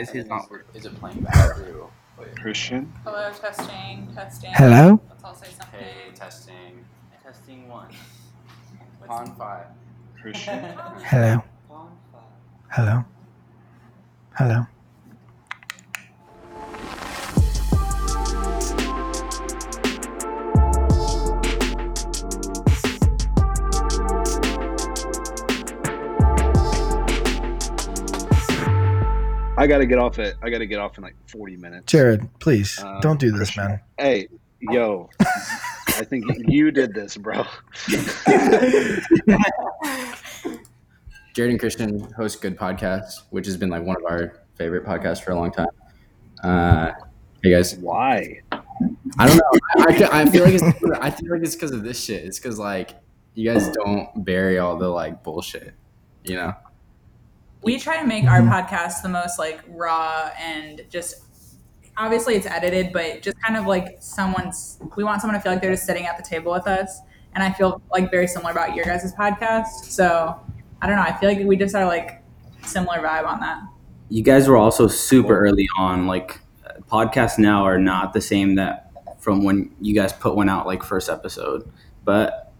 is his not working? Is it playing back through? Wait. Christian. Hello, testing, testing. Hello? Let's all say something. Hey, testing. Testing one. Pond five. Christian. Hello? Hello? Hello? I gotta get off it. I gotta get off in like 40 minutes. Jared, please, Uh, don't do this, Christian. man. Hey, yo. I think you did this, bro. Jared and Christian host Good Podcast, which has been like one of our favorite podcasts for a long time. Uh, hey guys, Why? I don't know. I, I, I feel like it's I feel like it's because of this shit. It's because like you guys don't bury all the like bullshit, you know. We try to make our Mhm. podcast the most like raw and just obviously it's edited, but just kind of like someone's. We want someone to feel like they're just sitting at the table with us, and I feel like very similar about your guys' podcast. So I don't know. I feel like we just are like similar vibe on that. You guys were also super early on. Like uh, podcasts now are not the same that from when you guys put one out like first episode, but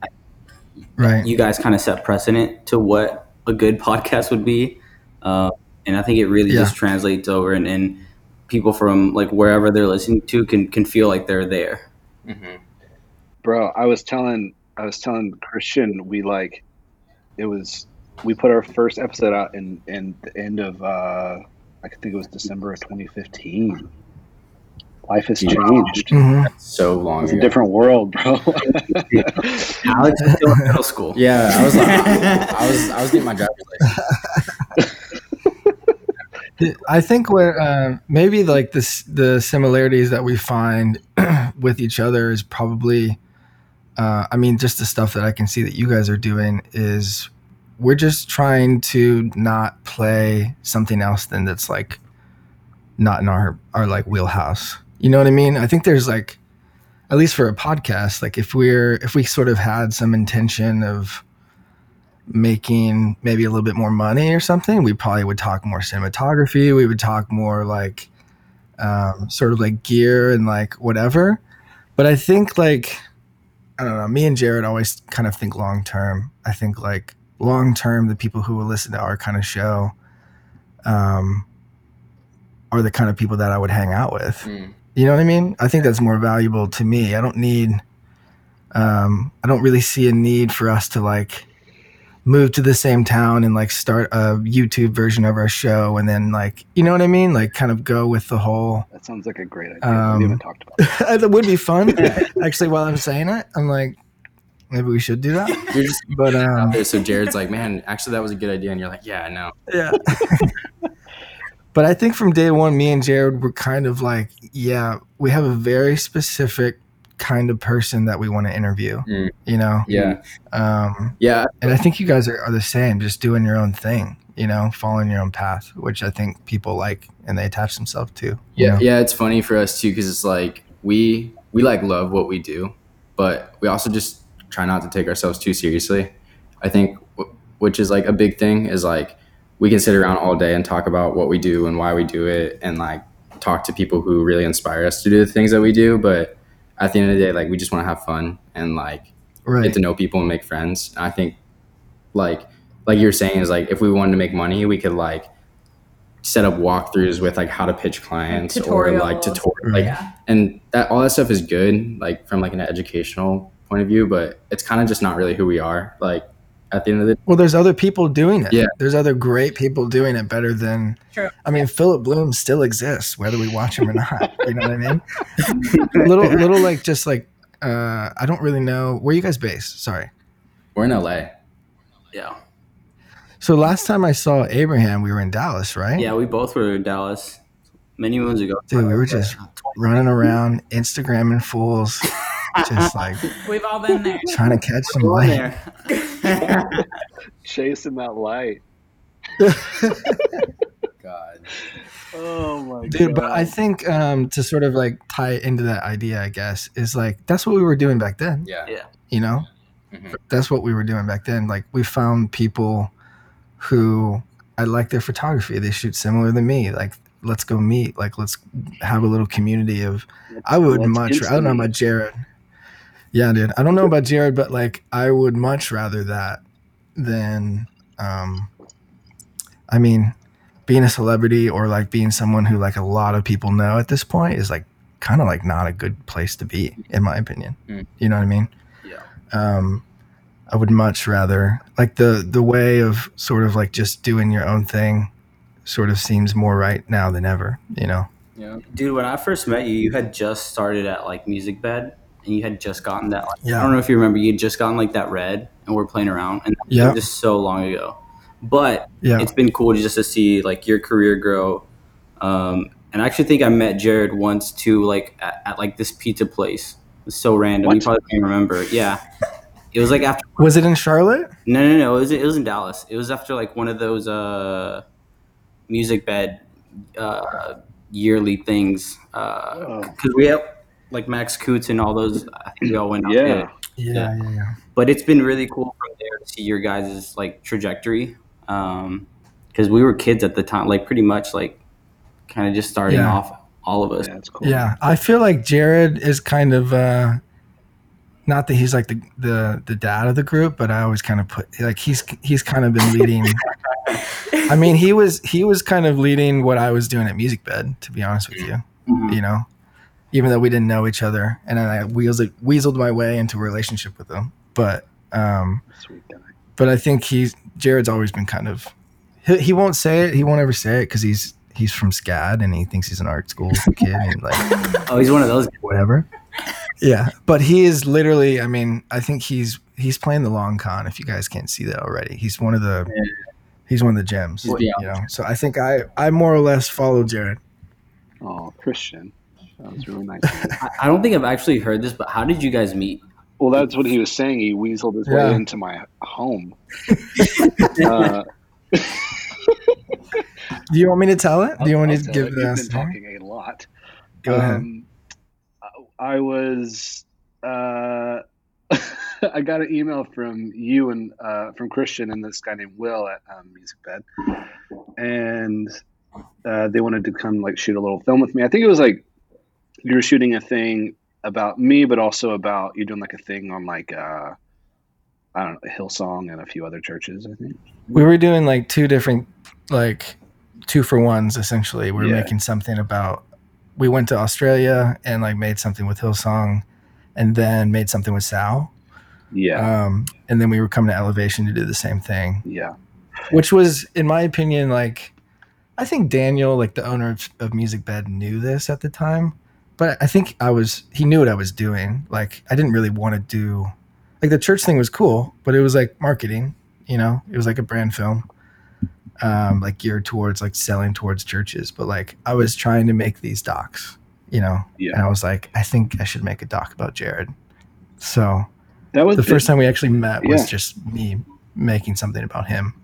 Right. you guys kind of set precedent to what a good podcast would be, uh, and I think it really Yeah. just translates over, and, and people from like wherever they're listening to can can feel like they're there. Mm-hmm. Bro, I was telling I was telling Christian we like it was we put our first episode out in in the end of uh I think it was December of 2015. Life has Yeah. changed. hmm So long It's a different world, bro. Alex is still in middle school. Yeah, I was like, I was I was getting my driver's license. I think where uh, maybe like this the similarities that we find with each other is probably, uh, I mean, just the stuff that I can see that you guys are doing is we're just trying to not play something else than that's like not in our our like wheelhouse. You know what I mean? I think there's like at least for a podcast, like if we're if we sort of had some intention of making maybe a little bit more money or something, we probably would talk more cinematography. We would talk more like um, sort of like gear and like whatever. But I think like I don't know. Me and Jared always kind of think long term. I think like long term, the people who will listen to our kind of show um, are the kind of people that I would hang out with. Mm. You know what I mean? I think that's more valuable to me. I don't need, um, I don't really see a need for us to like move to the same town and like start a YouTube version of our show and then like, you know what I mean? Like kind of go with the whole, that sounds like a great idea. Um, we haven't talked about it. that would be fun. Actually, while I'm saying it, I'm like, maybe we should do that. You're just But, out um, there. So Jared's like, man, actually that was a good idea, and you're like, yeah, I know. yeah. but I think from day one, me and Jared were kind of like, yeah, we have a very specific kind of person that we want to interview, Mm. you know? Yeah, Um, yeah, and I think you guys are, are the same, just doing your own thing, you know, following your own path, which I think people like and they attach themselves to. yeah, know? yeah. It's funny for us too because it's like we we like love what we do, but we also just try not to take ourselves too seriously. I think, wh- which is like a big thing, is like we can sit around all day and talk about what we do and why we do it, and like talk to people who really inspire us to do the things that we do. But at the end of the day, like we just want to have fun and like get to know people and make friends. I think like like you're saying is like if we wanted to make money, we could like set up walkthroughs with like how to pitch clients or like Tutorials. tutorial like Yeah. and that all that stuff is good like from like an educational point of view, but it's kind of just not really who we are. Like at the end of the day. Well, there's other people doing it. Yeah. There's other great people doing it better than. True. I mean, Philip Bloom still exists, whether we watch him or not. you know what I mean? little, little like just like uh, I don't really know where you guys based. Sorry. we're in LA. Yeah. So last time I saw Abraham, we were in Dallas, right? Yeah, we both were in Dallas many moons ago. Dude, we were just running around, Instagramming fools, just like We've all been there. trying to catch some Go in light. there. Chasing that light. God. Oh my Dude, god. but I think um, to sort of like tie into that idea, I guess, is like that's what we were doing back then. Yeah. Yeah. You know, Mhm. that's what we were doing back then. Like we found people who I like their photography. They shoot similar to me. Like let's go meet. Like let's have a little community of. I would Let's much. I don't know instant about Jared. Yeah, dude. I don't know about Jared, but like I would much rather that than. um I mean, being a celebrity or like being someone who like a lot of people know at this point is like kind of like not a good place to be, in my opinion. Mm. You know what I mean? Yeah. um, I would much rather like the the way of sort of like just doing your own thing sort of seems more right now than ever, you know. Yeah. Dude, when I first met you, you had just started at like Musicbed, and you had just gotten that. Like, yeah. I don't know if you remember, you had just gotten like that red, and we're playing around, and that was Yeah. just so long ago. But Yeah. it's been cool just to see like your career grow. Um, and I actually think I met Jared once too, like at, at like this pizza place. It was so random. You probably can't remember. Yeah, it was like after. Was it in Charlotte? No, no, no. It was it was in Dallas. It was after like one of those uh, Musicbed uh, yearly things. Oh. Because we have like Max Coots and all those. I think we all went out. Yeah. there. Yeah, yeah, yeah. But it's been really cool from there to see your guys' like trajectory. Because we were kids at the time, like pretty much like kind of just starting Yeah. off, all of us. Yeah, it's cool. Yeah, I feel like Jared is kind of uh not that he's like the the the dad of the group, but I always kind of put like he's he's kind of been leading I mean, he was he was kind of leading what I was doing at Musicbed, to be honest with you. Mhm. you know, even though we didn't know each other, and then I weaseled weaseled my way into a relationship with him. But um, Sweet guy. but I think he's Jared's always been kind of he, he won't say it, he won't ever say it because he's he's from SCAD and he thinks he's an art school kid and like Oh, he's one of those. whatever. Yeah, but he is literally. I mean, I think he's he's playing the long con. If you guys can't see that already, he's one of the he's one of the gems. He's You know, so I think I I more or less follow Jared. Oh, Christian. That was really nice. I, I don't think I've actually heard this, but how did you guys meet? well, that's what he was saying. He weaseled his Yeah. way into my home. uh, Do you want me to tell it? Do you I'll- want me I'll to give it. the You've been talking a lot. Go ahead. Um, I was. Uh, I got an email from you and uh, from Christian and this guy named Will at um, Musicbed, and uh, they wanted to come like shoot a little film with me. I think it was like you were shooting a thing about me, but also about you're doing like a thing on like uh, I don't know Hillsong and a few other churches. I think. we were doing like two different like two for ones essentially we were Yeah. making something about we went to australia and like made something with hillsong and then made something with sal Yeah. um, and then we were coming to elevation to do the same thing yeah. which was in my opinion like i think daniel like the owner of, of Musicbed knew this at the time but i think i was he knew what i was doing like i didn't really want to do like the church thing was cool but it was like marketing you know it was like a brand film um like geared towards like selling towards churches but like i was trying to make these docs you know Yeah. and i was like i think i should make a doc about jared so That was the first time we actually met was Yeah. just me making something about him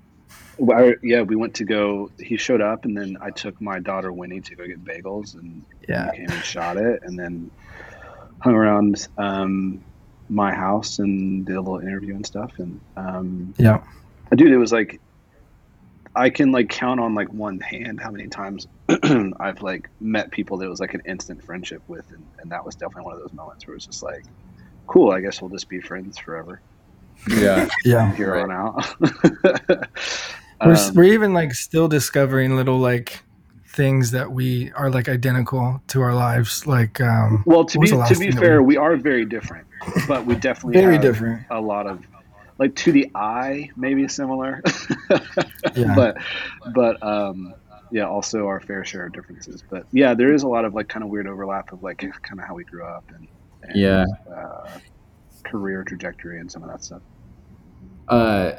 Well, yeah, we went to go. He showed up, and then I took my daughter Winnie to go get bagels, and yeah we came and shot it, and then hung around um, my house and did a little interview and stuff. And um, yeah dude, it was like I can like count on like one hand how many times I've like met people that it was like an instant friendship with, and, and that was definitely one of those moments where it was just like, cool. I guess we'll just be friends forever Yeah. yeah here Right. on out. we're, Um, we're even like still discovering little like things that we are like identical to our lives like um Well, to be to be fair, we- we are very different, but we definitely very have different a lot of like to the eye maybe similar, Yeah. but but um yeah, also our fair share of differences. But yeah, there is a lot of like kind of weird overlap of like kind of how we grew up and, and Yeah. uh, career trajectory and some of that stuff. Uh,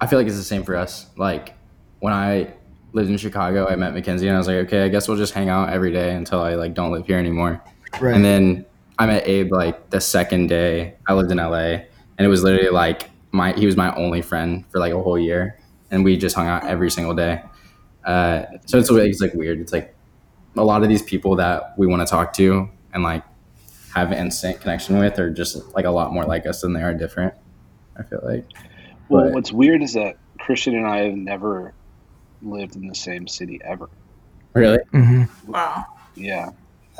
I feel like it's the same for us. Like when I lived in Chicago, I met Mackenzie, and I was like, okay, I guess we'll just hang out every day until I like don't live here anymore. right And then I met Abe like the second day I lived in LA, and it was literally like my he was my only friend for like a whole year, and we just hung out every single day. Uh, so it's it's like weird. It's like a lot of these people that we want to talk to and like have instant connection with are just like a lot more like us than they are different. I feel like. Well, But- what's weird is that Christian and I have never lived in the same city ever. Really? hmm Wow. Yeah.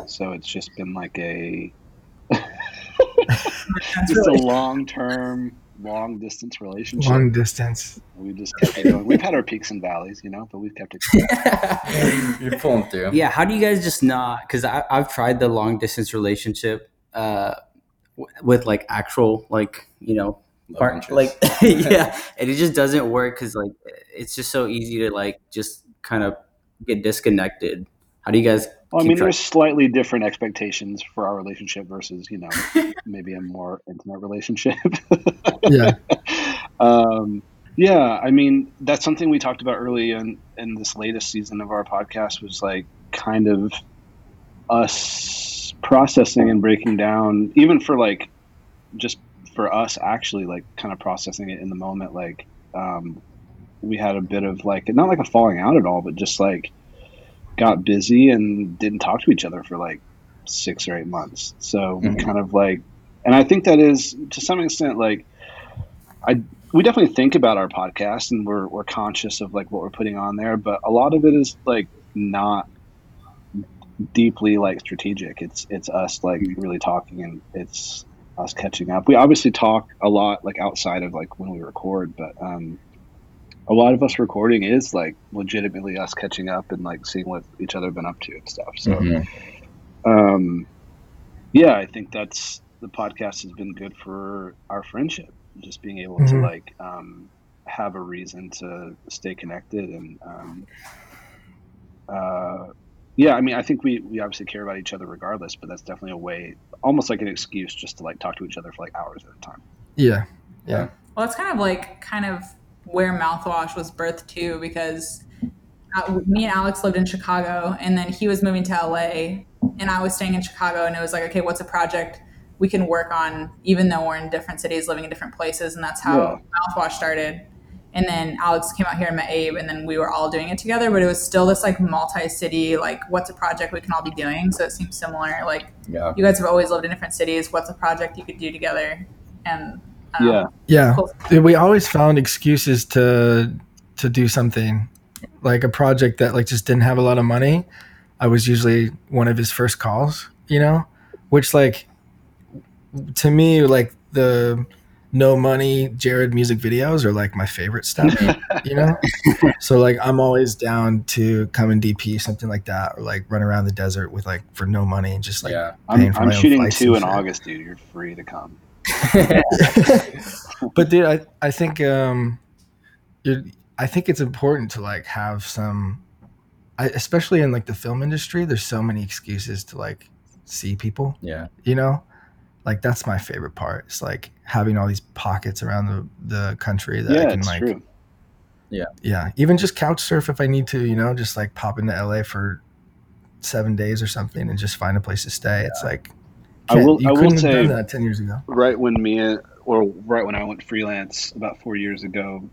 So it's just been like a That's just a long term, long distance relationship. Long distance. We just kept it going. We've had our peaks and valleys, you know, but we've kept it. You're pulling through. yeah, how do you guys just not? Because I've tried the long distance relationship uh, w- with like actual like you know Love part, interest. like yeah, and it just doesn't work because like it's just so easy to like just kind of get disconnected. How do you guys? Well, I mean, track? there's slightly different expectations for our relationship versus, you know, maybe a more intimate relationship. Yeah. um, yeah, I mean, that's something we talked about early in, in this latest season of our podcast was like kind of us processing and breaking down, even for like just for us actually like kind of processing it in the moment. Like, um, we had a bit of like, not like a falling out at all, but just like got busy and didn't talk to each other for like six or eight months. So we Mhm. kind of like, and I think that is to some extent like, I we definitely think about our podcast and we're we're conscious of like what we're putting on there, but a lot of it is like not deeply like strategic. It's it's us like really talking and it's us catching up. We obviously talk a lot like outside of like when we record, but um a lot of us recording is like legitimately us catching up and like seeing what each other have been up to and stuff. So Mhm. um, yeah, I think that's the podcast has been good for our friendship. Just being able to Mhm. like um, have a reason to stay connected and um, uh, yeah, I mean, I think we we obviously care about each other regardless, but that's definitely a way, almost like an excuse, just to like talk to each other for like hours at a time. Yeah. Yeah. Well, it's kind of like kind of where mouthwash was birthed too, because uh, me and Alex lived in Chicago, and then he was moving to LA, and I was staying in Chicago, and it was like, okay, what's a project we can work on, even though we're in different cities, living in different places, and that's how mouthwash started. And then Alex came out here and met Abe, and then we were all doing it together. But it was still this like multi-city, like what's a project we can all be doing? So it seems similar. Like Yeah. you guys have always lived in different cities. What's a project you could do together? And um, Yeah, Yeah. Cool. Yeah, we always found excuses to to do something like a project that like just didn't have a lot of money i was usually one of his first calls you know which like to me like the no money jared music videos are like my favorite stuff you know so like i'm always down to come and dp something like that or like run around the desert with like for no money and just like yeah. paying I'm, for I'm my shooting flights two and in shit. August, dude. You're free to come. but dude, I, I think um, you're, I think it's important to like have some, I, especially in like the film industry. There's so many excuses to like see people. Yeah. You know, like that's my favorite part. It's like having all these pockets around the the country that I Yeah, can it's like, true. yeah, Yeah. even just couch surf if I need to. You know, just like pop into LA for seven days or something and just find a place to stay. It's like. I will- You I will couldn't have say- done that ten years ago. right when me or right when I went freelance about four years ago,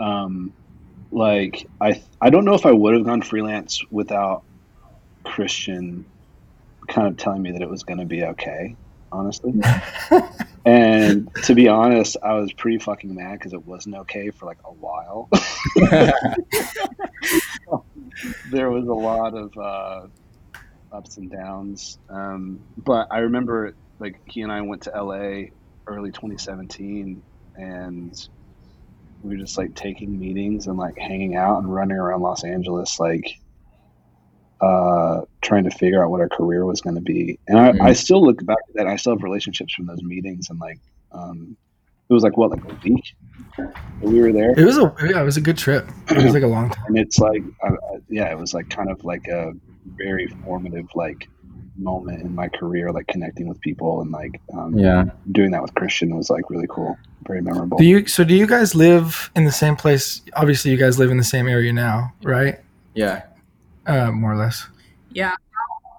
um, like I I don't know if I would have gone freelance without Christian kind of telling me that it was going to be okay, honestly. and to be honest, I was pretty fucking mad because it wasn't okay for like a while. there was a lot of uh, ups and downs. Um, but I remember like he and I went to LA early 2017 and we were just like taking meetings and like hanging out and running around Los Angeles like uh trying to figure out what our career was going to be and I, Mhm. I still look back at that I still have relationships from those meetings and like um it was like what like a week we were there It was a yeah, it was a good trip. It was like a long time. and it's like uh, yeah it was like kind of like a very formative like moment in my career like connecting with people and like um, Yeah. doing that with christian was like really cool very memorable Do you so do you guys live in the same place? Obviously, you guys live in the same area now, right? Yeah. Uh, more or less. Yeah,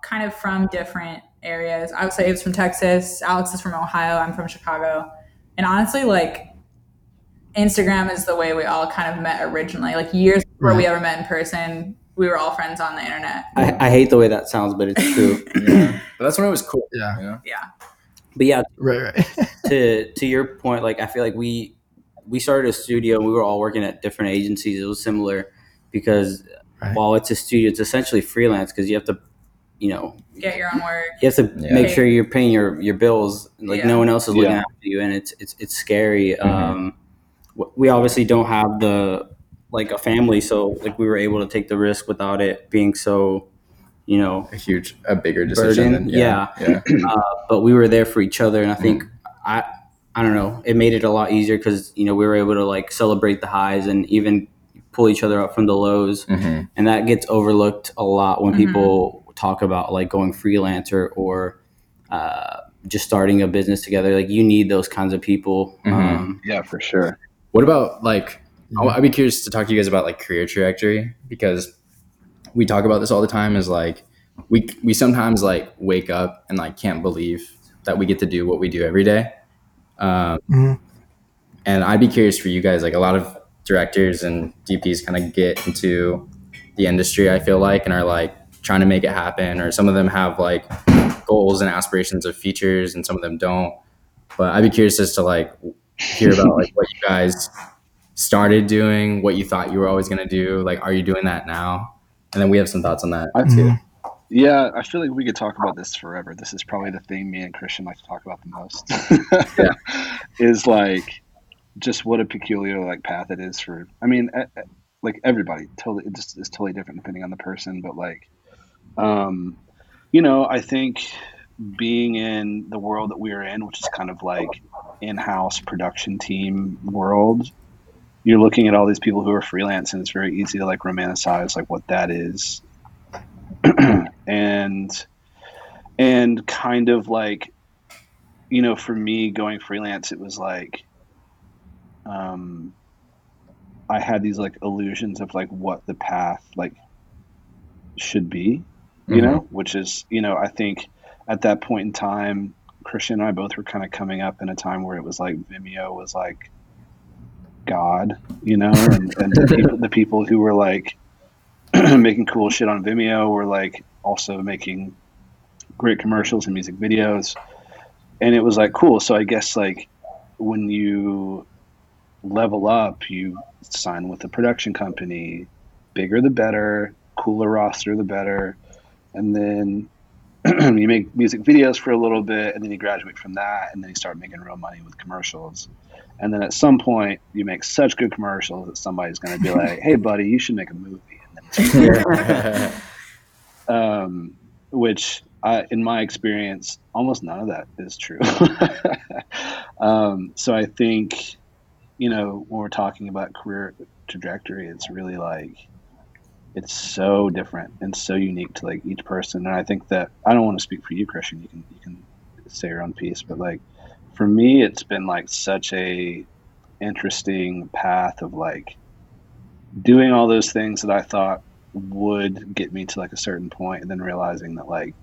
kind of from different areas. I would say Abe's from Texas, Alex is from Ohio, I'm from Chicago. And honestly, like Instagram is the way we all kind of met originally. Like years before we ever met in person, we were all friends on the internet. I, I hate the way that sounds, but it's true. yeah. But that's when it was cool. Yeah. You know? Yeah. but yeah, Right. Right. to to your point, like I feel like we we started a studio and we were all working at different agencies. It was similar because Right. while it's a studio, it's essentially freelance because you have to, you know, Get your own work. you have to Yeah. make sure you're paying your, your bills. Like Yeah. no one else is looking Yeah. after you, and it's it's it's scary. Mhm. Um, we obviously don't have the like a family, so like we were able to take the risk without it being so, you know. A huge, a bigger decision. Burden? Than, yeah. Yeah. Uh, but we were there for each other, and I think I I don't know, it made it a lot easier because you know we were able to like celebrate the highs and even pull each other up from the lows hmm and that gets overlooked a lot when Mhm. people talk about like going freelancer or uh, just starting a business together like you need those kinds of people Mhm. um, Yeah, for sure. What about like? I- I'd be curious to talk to you guys about like career trajectory because we talk about this all the time. Is like we we sometimes like wake up and like can't believe that we get to do what we do every day. Um, Mhm. and I'd be curious for you guys. Like a lot of directors and DPs kind of get into the industry. I feel like and are like trying to make it happen, or some of them have like goals and aspirations of features, and some of them don't. But I'd be curious as to like hear about like what you guys started doing, what you thought you were always going to do. Like, are you doing that now? And then we have some thoughts on that I too. Mm-hmm. Yeah, I feel like we could talk about this forever. This is probably the thing me and Christian like to talk about the most. yeah. Is like just what a peculiar like path it is for. I mean, like everybody, totally, it just is totally different depending on the person. But like, um, you know, I think being in the world that we are in, which is kind of like in-house production team world, you're looking at all these people who are freelance, and it's very easy to like romanticize like what that is and and kind of like you know for me going freelance it was like um i had these like illusions of like what the path like should be you Mhm. know which is you know i think at that point in time christian and i both were kind of coming up in a time where it was like vimeo was like god you know and, and the, people, the people who were like making cool shit on Vimeo were like also making great commercials and music videos. And it was like cool. So I guess like when you level up, you sign with a production company, bigger the better, cooler roster the better. And then you make music videos for a little bit and then you graduate from that and then you start making real money with commercials. And then at some point you make such good commercials that somebody's going to be like, "Hey buddy, you should make a movie." And then um, which I, in my experience, almost none of that is true. um, so I think, you know, when we're talking about career trajectory, it's really like it's so different and so unique to like each person. And I think that I don't want to speak for you, Christian. You can you can say your own piece, but like for me, it's been like such a interesting path of like doing all those things that I thought would get me to like a certain point and then realizing that like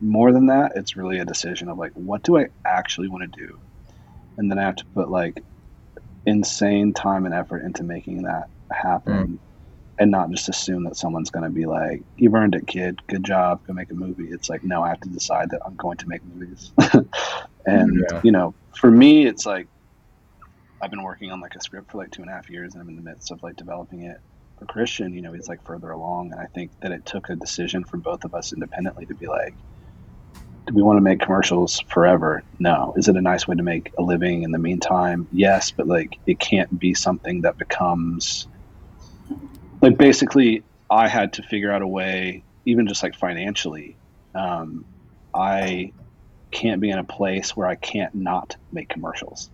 more than that it's really a decision of like what do i actually want to do and then i have to put like insane time and effort into making that happen mm. and not just assume that someone's going to be like you've earned it kid. Good job. Go make a movie. It's like no i have to decide that i'm going to make movies. And Yeah. you know for me it's like i've been working on like a script for like two and a half years and i'm in the midst of like developing it for Christian, you know, he's like further along, and I think that it took a decision from both of us independently to be like, do we want to make commercials forever? No. Is it a nice way to make a living in the meantime? Yes, but like it can't be something that becomes like basically I had to figure out a way, even just like financially, um, I can't be in a place where I can't not make commercials.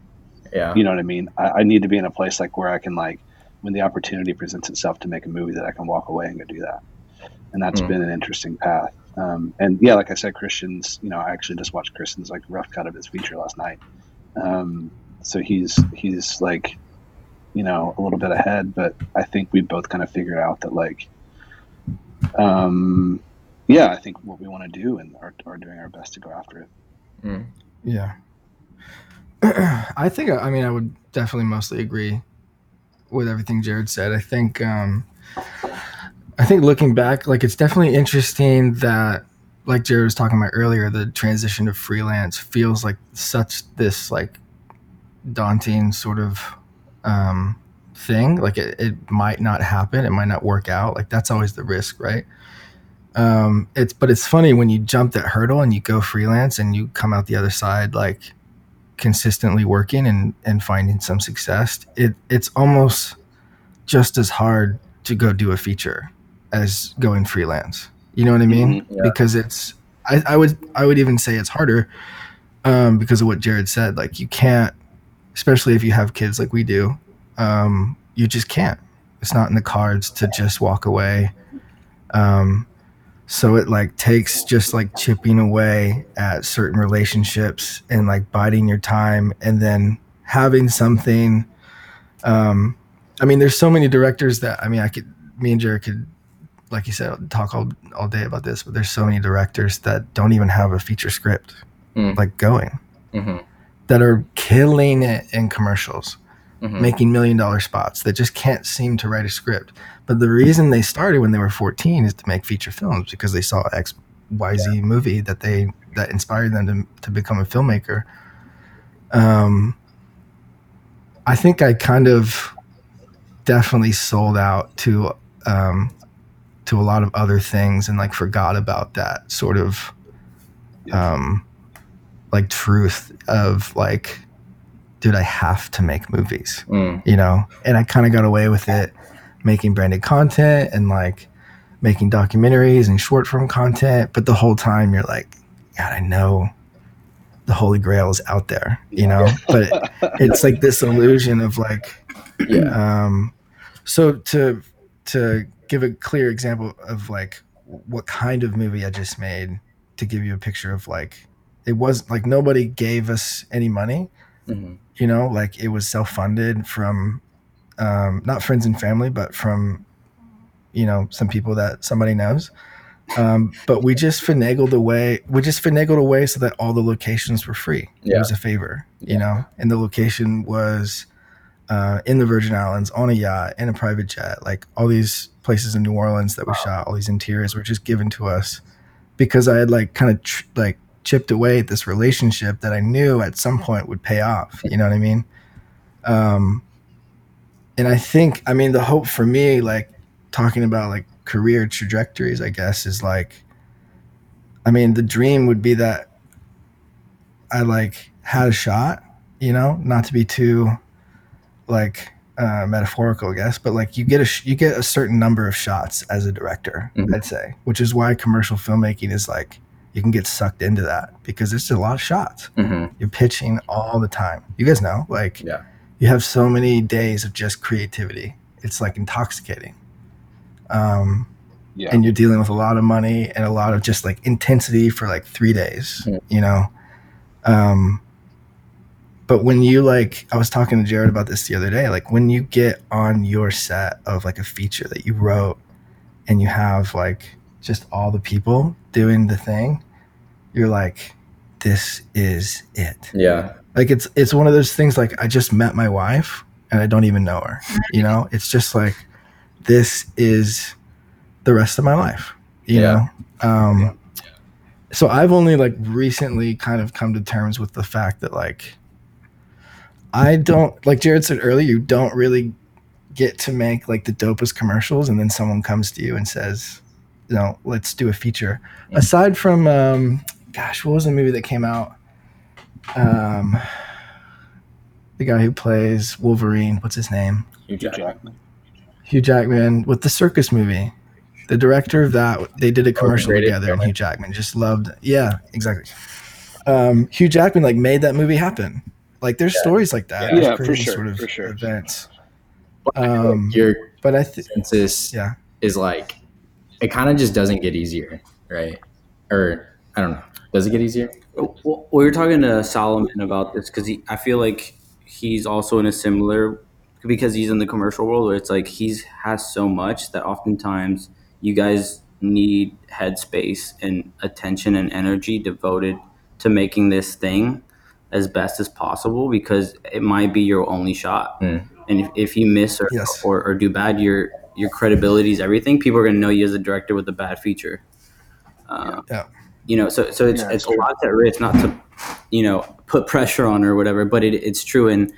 yeah. You know what I mean? I, I need to be in a place like where I can like when the opportunity presents itself to make a movie that I can walk away and go do that. And that's Mm. been an interesting path. Um, and yeah, like I said, Christian's, you know, I actually just watched Christian's like rough cut of his feature last night. Um, so he's, he's like, you know, a little bit ahead, but I think we both kind of figured out that like, um, yeah, I think what we want to do and are, are doing our best to go after it. Yeah. I think I mean I would definitely mostly agree with everything Jared said. I think um I think looking back like it's definitely interesting that like Jared was talking about earlier the transition to freelance feels like such this like daunting sort of um thing. Like it, it might not happen. It might not work out. Like that's always the risk, right? Um, it's but it's funny when you jump that hurdle and you go freelance and you come out the other side like consistently working and and finding some success. It it's almost just as hard to go do a feature as going freelance. You know what I mean? Mhm, yeah. Because it's I, I would I would even say it's harder um, because of what Jared said. Like you can't, especially if you have kids like we do, um, you just can't. It's not in the cards to just walk away. Um, so it like takes just like chipping away at certain relationships and like biding your time and then having something. Um, I mean, there's so many directors that I mean, I could, me and Jared could, like you said, talk all, all day about this, but there's so many directors that don't even have a feature script Mm. like going Mhm. that are killing it in commercials, Mhm. making million dollar spots that just can't seem to write a script. But the reason they started when they were 14 is to make feature films because they saw X, Y, Z movie that they that inspired them to, to become a filmmaker. Um, I think I kind of definitely sold out to um, to a lot of other things and like forgot about that sort of um, like truth of like, dude, I have to make movies, Mm. you know? And I kind of got away with it making branded content and like making documentaries and short form content. But the whole time you're like, God, I know the Holy Grail is out there, you know? But it's like this illusion of like, Yeah. um, so to to give a clear example of like what kind of movie I just made, to give you a picture of like it was like nobody gave us any money, Mhm. you know, like it was self funded from um, not friends and family, but from you know some people that somebody knows. Um, but we just finagled away. We just finagled away so that all the locations were free. It was a favor, you know, and the location was uh, in the Virgin Islands on a yacht in a private jet. Like all these places in New Orleans that we shot, all these interiors were just given to us because I had like kind of tr- like chipped away at this relationship that I knew at some point would pay off. You know what I mean? Um, and I think, I mean, the hope for me, like talking about like career trajectories, I guess, is like, I mean, the dream would be that I like had a shot, you know, not to be too like uh, metaphorical, I guess, but like you get a sh- you get a certain number of shots as a director, Mhm. I'd say, which is why commercial filmmaking is like you can get sucked into that because it's a lot of shots. Mhm. You're pitching all the time. You guys know, like Yeah. you have so many days of just creativity. It's like intoxicating. Um, Yeah. and you're dealing with a lot of money and a lot of just like intensity for like three days Mhm. you know um but when you like i was talking to jared about this the other day like when you get on your set of like a feature that you wrote and you have like just all the people doing the thing you're like this is it Yeah. like it's it's one of those things like i just met my wife and i don't even know her you know it's just like this is the rest of my life you Yeah. know um so i've only like recently kind of come to terms with the fact that like i don't like jared said earlier you don't really get to make like the dopest commercials and then someone comes to you and says you know let's do a feature Yeah. aside from um gosh what was the movie that came out um the guy who plays wolverine what's his name Hugh Hugh Jackman. Jackman. Hugh Jackman with the circus movie. The director of that, they did a commercial Great together, and Hugh Jackman just loved. Yeah, exactly. Um, Hugh Jackman like made that movie happen. Like there's stories like that. Yeah, There's Yeah, for crazy sure, Sort of for sure. events. But I like Um, your But I think census yeah, is like it kind of just doesn't get easier, right? Or I don't know. Does it get easier? Well, we were talking to Solomon about this because I feel like he's also in a similar because he's in the commercial world where it's like he's has so much that oftentimes you guys need headspace and attention and energy devoted to making this thing as best as possible because it might be your only shot. Mm. And if, if you miss or, Yes. or, or do bad, your your credibility is everything. People are going to know you as a director with a bad feature. Uh, Yeah. You know, so so it's Yeah, it's it's a lot at risk not to, you know, put pressure on or whatever. But it, it's true, and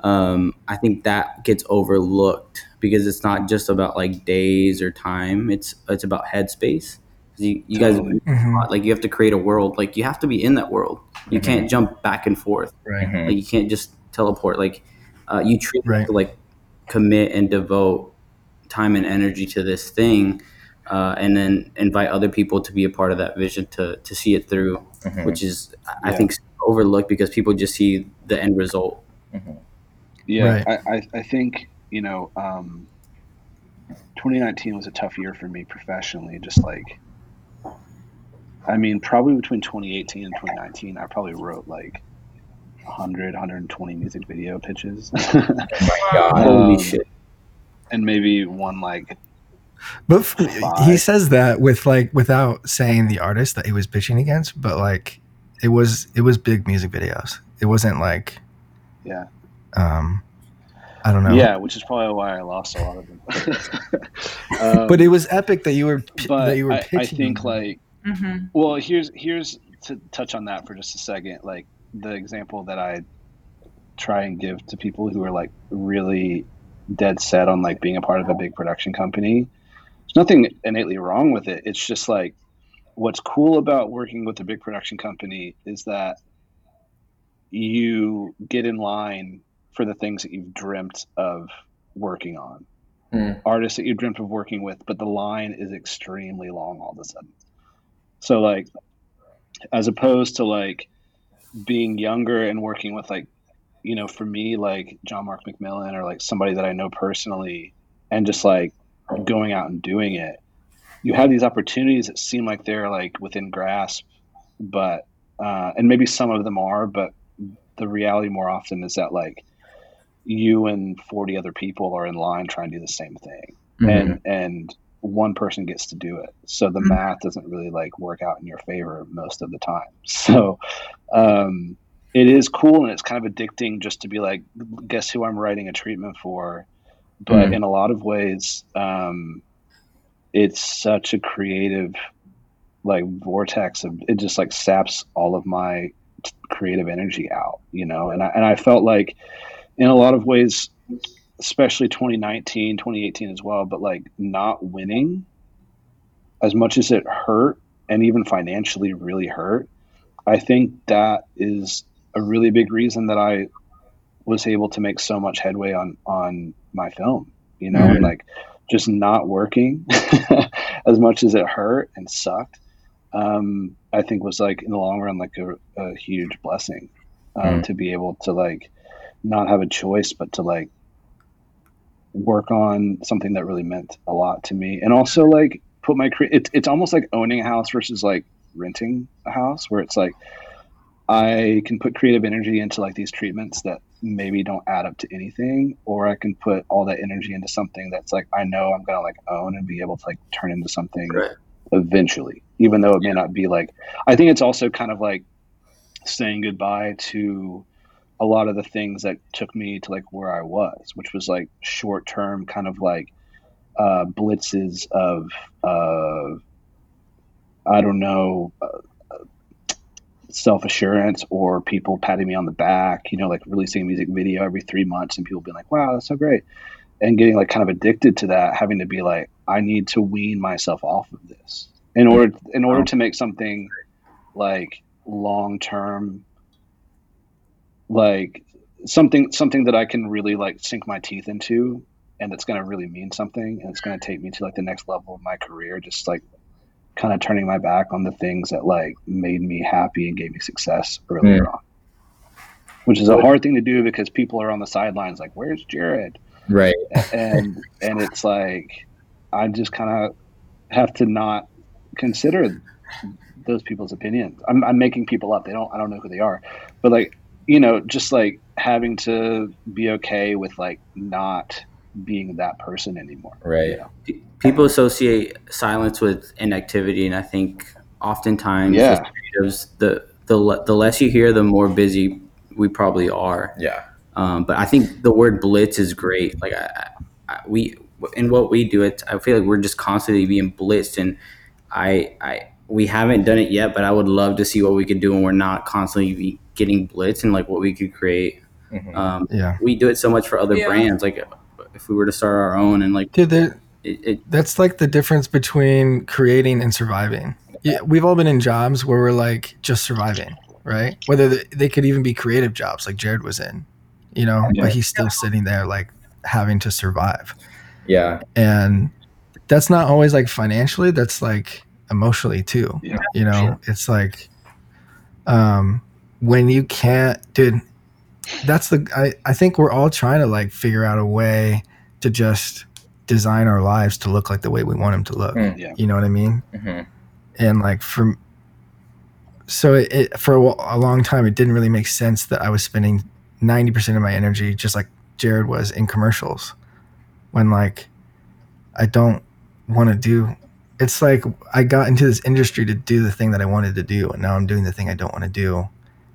um, I think that gets overlooked because it's not just about like days or time. It's it's about headspace. You, you Totally. guys Mhm. like you have to create a world. Like you have to be in that world. You Mhm. can't jump back and forth. Right. Mhm. Like you can't just teleport. Like uh, you truly Right. have to like commit and devote time and energy to this thing, uh, and then invite other people to be a part of that vision to to see it through, Mhm. which is I- I Yeah. think overlooked because people just see the end result. Mhm. Yeah, Right. I, I, I think, you know, um, 2019 was a tough year for me professionally. Just like, I mean, probably between 2018 and 2019, I probably wrote like 100, 120 music video pitches. oh my God. Holy Um, shit! and maybe one like, But f- he says that with like without saying the artist that he was pitching against, but like it was it was big music videos. It wasn't like yeah. um I don't know. Yeah, which is probably why I lost a lot of them. um, But it was epic that you were pi- but that you were I, pitching. I think like hmm Well, here's here's to touch on that for just a second. Like the example that I try and give to people who are like really dead set on like being a part of a big production company. There's nothing innately wrong with it. It's just like what's cool about working with a big production company is that you get in line for the things that you've dreamt of working on. Hmm. Artists that you've dreamt of working with, but the line is extremely long all of a sudden. So like as opposed to like being younger and working with like you know for me like John Mark McMillan or like somebody that I know personally and just like going out and doing it you have these opportunities that seem like they're like within grasp but uh, and maybe some of them are but the reality more often is that like you and 40 other people are in line trying to do the same thing Mhm. and and one person gets to do it so the Mhm. math doesn't really like work out in your favor most of the time so um it is cool and it's kind of addicting just to be like guess who i'm writing a treatment for but Mhm. in a lot of ways um it's such a creative like vortex of it just like saps all of my creative energy out you know and i and i felt like in a lot of ways especially 2019 2018 as well but like not winning as much as it hurt and even financially really hurt i think that is a really big reason that i was able to make so much headway on on my film you know Mhm. like just not working as much as it hurt and sucked um i think was like in the long run like a, a huge blessing um, Mm. to be able to like not have a choice but to like work on something that really meant a lot to me and also like put my cre- it's it's almost like owning a house versus like renting a house where it's like I can put creative energy into like these treatments that maybe don't add up to anything or I can put all that energy into something that's like I know I'm to like own and be able to like turn into something Right. eventually even though it may not be like I think it's also kind of like saying goodbye to a lot of the things that took me to like where I was, which was like short term kind of like uh, blitzes of uh, I don't know uh, self assurance or people patting me on the back, you know, like releasing a music video every three months and people being like, "Wow, that's so great," and getting like kind of addicted to that, having to be like, "I need to wean myself off of this. In order in order to make something like long term like something something that I can really like sink my teeth into and it's going to really mean something and it's going to take me to like the next level of my career just like kind of turning my back on the things that like made me happy and gave me success earlier on which is a hard thing to do because people are on the sidelines like where's Jared Right. and and it's like I just kind of have to not consider those people's opinions. I'm, I'm making people up. They don't. I don't know who they are, but like you know, just like having to be okay with like not being that person anymore. Right. P- People associate silence with inactivity, and I think oftentimes Yeah. creatives, the the the less you hear, the more busy we probably are. Yeah. Um, but I think the word blitz is great. Like I, I, we in what we do, it I feel like we're just constantly being blitzed, and I I we haven't done it yet, but I would love to see what we could do when we're not constantly be getting blitzed and like what we could create. Mhm. Um, Yeah, we do it so much for other Yeah. brands. Like if we were to start our own and like dude, there, it, it that's like the difference between creating and surviving. Yeah, we've all been in jobs where we're like just surviving, right? Whether they, they could even be creative jobs, like Jared was in, you know, Yeah. but he's still sitting there like having to survive. Yeah. and that's not always like financially that's like emotionally too Yeah, you know sure. it's like um when you can't dude that's the I, I think we're all trying to like figure out a way to just design our lives to look like the way we want them to look Mm. Yeah. you know what i mean Mm-hmm. and like for so it, it for a, a long time it didn't really make sense that i was spending 90% of my energy just like jared was in commercials when like i don't want to do it's like i got into this industry to do the thing that i wanted to do and now i'm doing the thing i don't want to do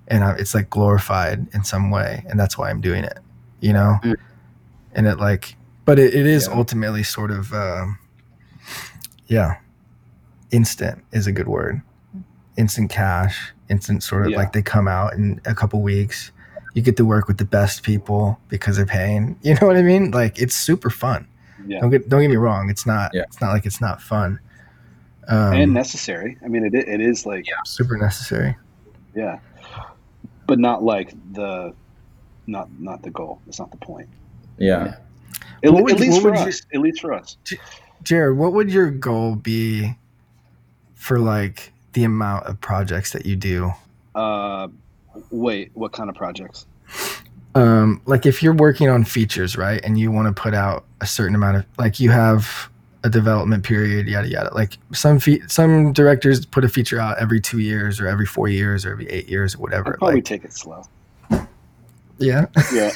and I, it's like glorified in some way and that's why i'm doing it you know Mm. and it like but it, it is Yeah. ultimately sort of um, yeah instant is a good word instant cash instant sort of Yeah. like they come out in a couple weeks you get to work with the best people because they're paying you know what i mean like it's super fun Yeah. don't get don't get me wrong it's not it's not like it's not fun um, and necessary. I mean, it it is like super necessary yeah, but not like the not not the goal. It's not the point. Yeah. At, What would at least for would you- us. At least for us. jared what would your goal be for like the amount of projects that you do Uh, wait, what kind of projects? um, like if you're working on features, right, and you want to put out a certain amount of, like you have a development period, yada yada. Like some fe- some directors put a feature out every two years or every four years or every eight years or I'd whatever. probably Like, take it slow. yeah, Yeah.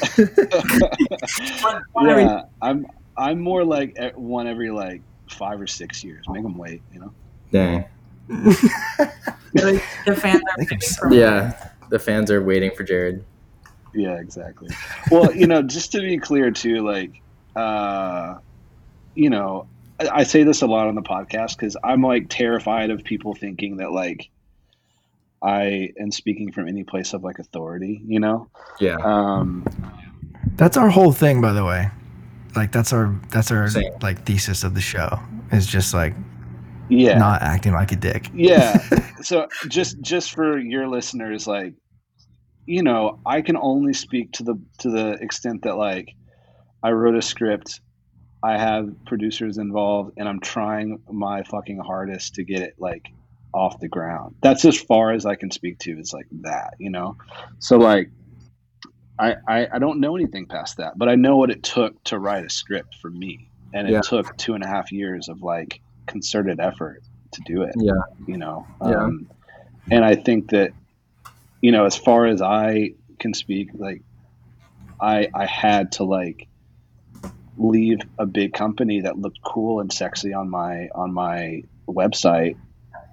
One- one every- yeah. I'm I'm more like at one every like five or six years. Make them wait. You know. Dang. the, the fans are waiting suck. Yeah. The fans are waiting for Jared. Yeah, exactly. Well, you know, just to be clear too, like, uh, you know, I, I say this a lot on the podcast because I'm like terrified of people thinking that like I am speaking from any place of like authority. You know, Yeah. um, that's our whole thing, by the way. Like that's our that's our Same. like thesis of the show is just like yeah, not acting like a dick. yeah. So just just for your listeners, like, you know, I can only speak to the to the extent that like I wrote a script, I have producers involved, and I'm trying my fucking hardest to get it like off the ground. That's as far as I can speak to It's like that, you know. So like. I, I, I don't know anything past that, but I know what it took to write a script for me. And it Yeah. took two and a half years of like concerted effort to do it Yeah. you know Yeah. um, and i think that you know as far as i can speak like i i had to like leave a big company that looked cool and sexy on my on my website